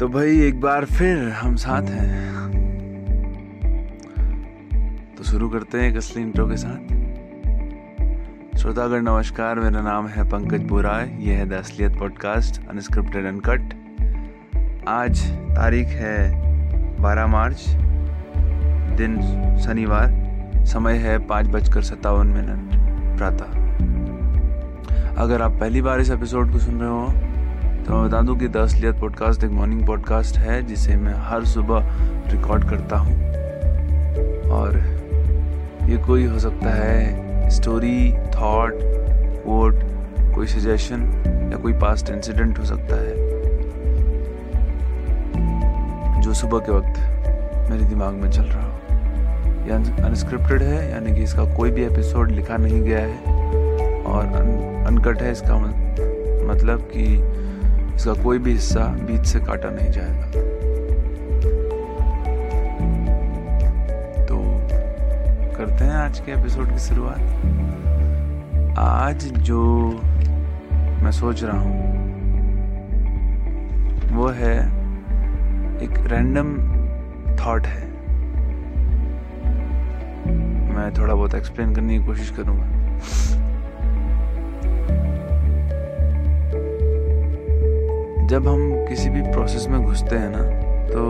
तो भाई, एक बार फिर हम साथ हैं। तो शुरू करते हैं एक असली इंट्रो के साथ। श्रोतागण, नमस्कार। मेरा नाम है पंकज बुराय। यह है द असलियत पॉडकास्ट अनस्क्रिप्टेड अनकट आज तारीख है 12 मार्च। दिन शनिवार। समय है पाँच बजकर सत्तावन मिनट। प्रातः। अगर आप पहली बार इस एपिसोड को सुन रहे हो तो मैं बता दूँ कि द असलियत पॉडकास्ट एक मॉर्निंग पॉडकास्ट है, जिसे मैं हर सुबह रिकॉर्ड करता हूँ। और ये कोई हो सकता है स्टोरी थॉट कोट कोई सजेशन या कोई पास्ट इंसिडेंट हो सकता है, जो सुबह के वक्त मेरे दिमाग में चल रहा हो। यह अनस्क्रिप्टेड है, यानी कि इसका कोई भी एपिसोड लिखा नहीं गया है, और अनकट है इसका मतलब कि इसका कोई भी हिस्सा बीच से काटा नहीं जाएगा। तो करते हैं आज के एपिसोड की शुरुआत। आज जो मैं सोच रहा हूँ, वो है एक रैंडम थॉट है। मैं थोड़ा बहुत एक्सप्लेन करने की कोशिश करूँगा। जब हम किसी भी प्रोसेस में घुसते हैं ना तो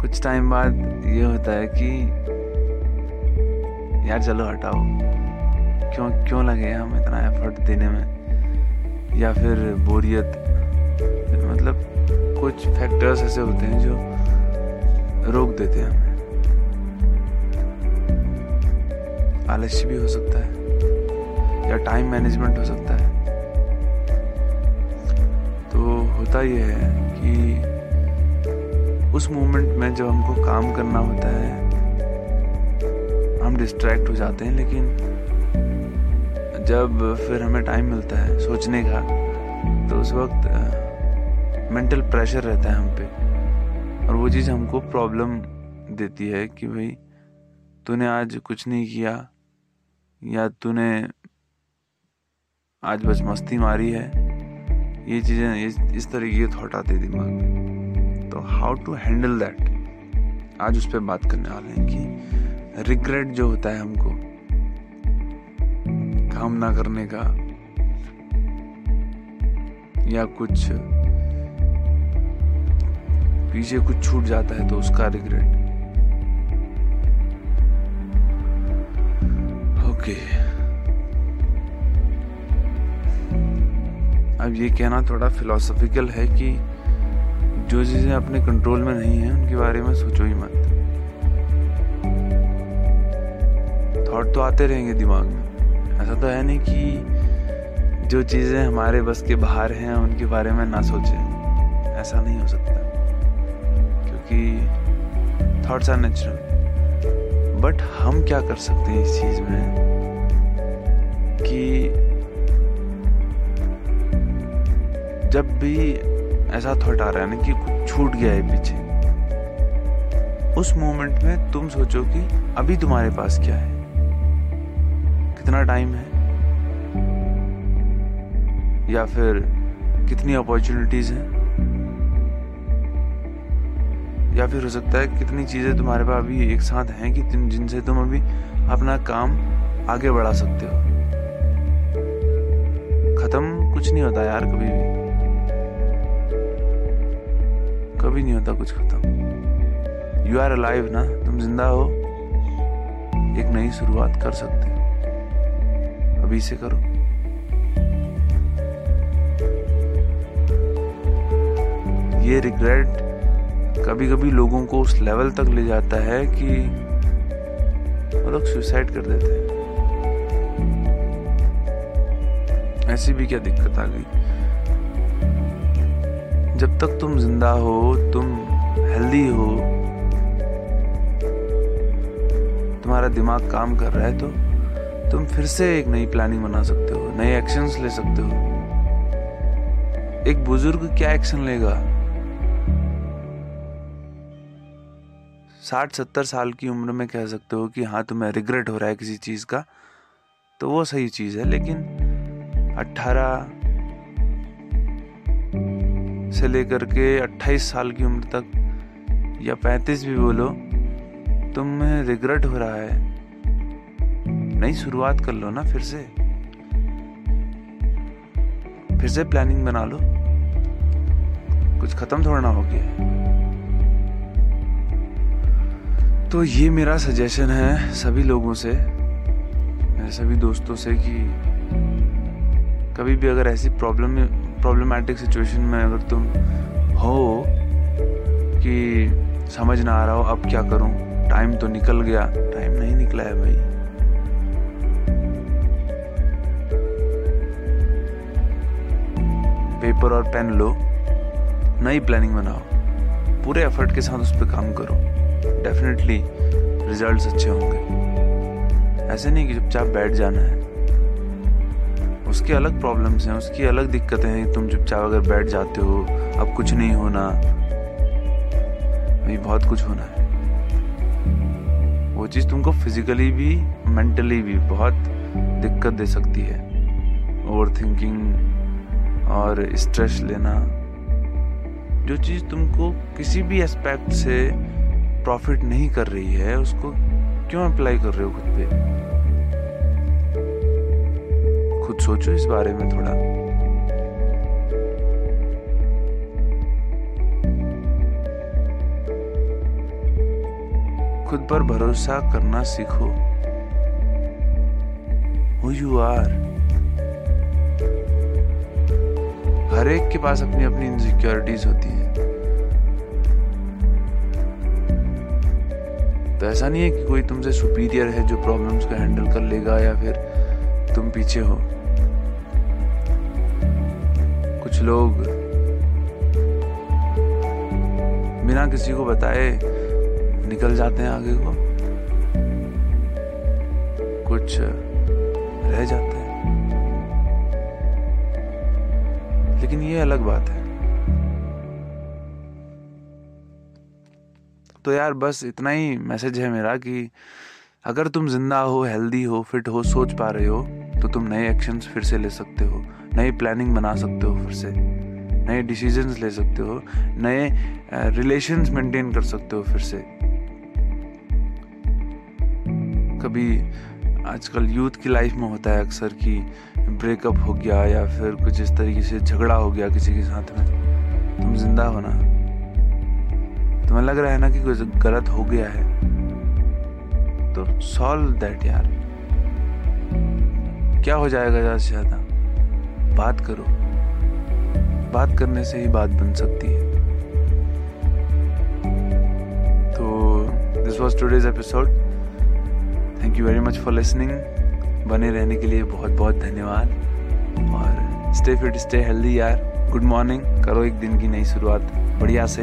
कुछ टाइम बाद ये होता है कि यार चलो हटाओ। क्यों क्यों लगे हम इतना एफर्ट देने में? या फिर बोरियत? मतलब कुछ फैक्टर्स ऐसे होते हैं जो रोक देते हैं हमें। आलस्य भी हो सकता है, या टाइम मैनेजमेंट हो सकता है। होता ये है कि उस मोमेंट में जब हमको काम करना होता है, हम डिस्ट्रैक्ट हो जाते हैं, लेकिन जब फिर हमें टाइम मिलता है सोचने का तो उस वक्त मेंटल प्रेशर रहता है हम पे। और वो चीज़ हमको प्रॉब्लम देती है कि भाई, तूने आज कुछ नहीं किया, या तूने आज बस मस्ती मारी है ये चीज़ें इस, इस तरीके के थॉट आते दिमाग में। तो हाउ टू हैंडल दैट आज उस पर बात करने वाले हैं कि रिग्रेट जो होता है हमको काम ना करने का या कुछ पीछे कुछ छूट जाता है तो उसका रिग्रेट ओके okay. अब ये कहना थोड़ा फिलोसफिकल है कि जो चीज़ें अपने कंट्रोल में नहीं है, उनके बारे में सोचो ही मत। थॉट तो आते रहेंगे दिमाग में। ऐसा तो है नहीं कि जो चीज़ें हमारे बस के बाहर हैं, उनके बारे में ना सोचें। ऐसा नहीं हो सकता। क्योंकि थॉट्स आर नेचुरल बट हम क्या कर सकते हैं इस चीज़ में? कि जब भी ऐसा थॉट आ रहा है ना कि कुछ छूट गया है पीछे, उस मोमेंट में तुम सोचो कि अभी तुम्हारे पास क्या है? कितना टाइम है? या फिर कितनी अपॉर्चुनिटीज़ हैं? या फिर हो सकता है कितनी चीज़ें तुम्हारे पास अभी एक साथ हैं कि जिनसे तुम अभी अपना काम आगे बढ़ा सकते हो? खत्म कुछ नहीं होता यार कभी भी। कभी नहीं होता कुछ खत्म। यू आर अलाइव ना, तुम ज़िंदा हो। एक नई शुरुआत कर सकते हो। अभी से करो। ये रिग्रेट कभी कभी लोगों को उस लेवल तक ले जाता है कि वो लोग सुसाइड कर देते हैं। ऐसी भी क्या दिक्कत आ गई? जब तक तुम ज़िंदा हो, तुम हेल्दी हो, तुम्हारा दिमाग काम कर रहा है तो तुम फिर से एक नई प्लानिंग बना सकते हो, नए एक्शंस ले सकते हो। एक बुज़ुर्ग क्या एक्शन लेगा? साठ, सत्तर साल की उम्र में कह सकते हो कि हाँ तुम्हें रिग्रेट हो रहा है किसी चीज़ का तो वो सही चीज़ है, लेकिन अट्ठारह से लेकर के 28 साल की उम्र तक, या 35 भी बोलो तुम्हें रिग्रेट हो रहा है। नई शुरुआत कर लो ना फिर से। फिर से प्लानिंग बना लो। कुछ खत्म थोड़ा ना हो गया। तो ये मेरा सजेशन है सभी लोगों से, मेरे सभी दोस्तों से कि कभी भी अगर ऐसी प्रॉब्लम प्रॉब्लमैटिक सिचुएशन में अगर तुम हो कि समझ ना आ रहा हो, अब क्या करूँ? टाइम तो निकल गया। टाइम नहीं निकला है भाई। पेपर और पेन लो। नई प्लानिंग बनाओ। पूरे एफर्ट के साथ उस पर काम करो। डेफिनेटली रिजल्ट्स अच्छे होंगे। ऐसे नहीं कि चुपचाप बैठ जाना है। उसकी अलग प्रॉब्लम्स हैं, उसकी अलग दिक्कतें हैं। तुम चुपचाप अगर बैठ जाते हो, अब कुछ नहीं होना। भाई बहुत कुछ होना है। वो चीज़ तुमको फिजिकली भी मेंटली भी बहुत दिक्कत दे सकती है। ओवर थिंकिंग और स्ट्रेस लेना। जो चीज़ तुमको किसी भी एस्पेक्ट से प्रॉफिट नहीं कर रही है, उसको क्यों अप्लाई कर रहे हो खुद पे? सोचो इस बारे में थोड़ा। खुद पर भरोसा करना सीखो। हु यू आर हर एक के पास अपनी अपनी इनसिक्योरिटीज होती है। तो ऐसा नहीं है कि कोई तुमसे सुपीरियर है जो प्रॉब्लम्स को हैंडल कर लेगा या फिर तुम पीछे हो। लोग बिना किसी को बताए निकल जाते हैं आगे को। कुछ रह जाते हैं। लेकिन ये अलग बात है। तो यार बस इतना ही मैसेज है मेरा कि अगर तुम ज़िंदा हो हेल्दी हो फिट हो, सोच पा रहे हो तो तुम नए एक्शंस फिर से ले सकते हो। नई प्लानिंग बना सकते हो फिर से। नए डिसीजंस ले सकते हो। नए रिलेशंस मेंटेन कर सकते हो फिर से। कभी आजकल यूथ की लाइफ में होता है अक्सर कि ब्रेकअप हो गया या फिर कुछ इस तरीके से झगड़ा हो गया किसी के साथ में। तुम ज़िंदा हो ना? तुम्हें लग रहा है ना कि कुछ गलत हो गया है? तो सॉल्व दैट यार। क्या हो जाएगा ज़्यादा से ज़्यादा? बात करो। बात करने से ही बात बन सकती है। तो this was today's episode thank you very much for listening बने रहने के लिए बहुत बहुत धन्यवाद। और स्टे फिट स्टे हेल्दी यार। गुड मॉर्निंग करो एक दिन की नई शुरुआत बढ़िया से।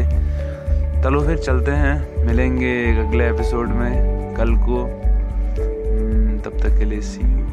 चलो फिर चलते हैं। मिलेंगे अगले एपिसोड में। कल को। हम्म, तब तक के लिए सी यू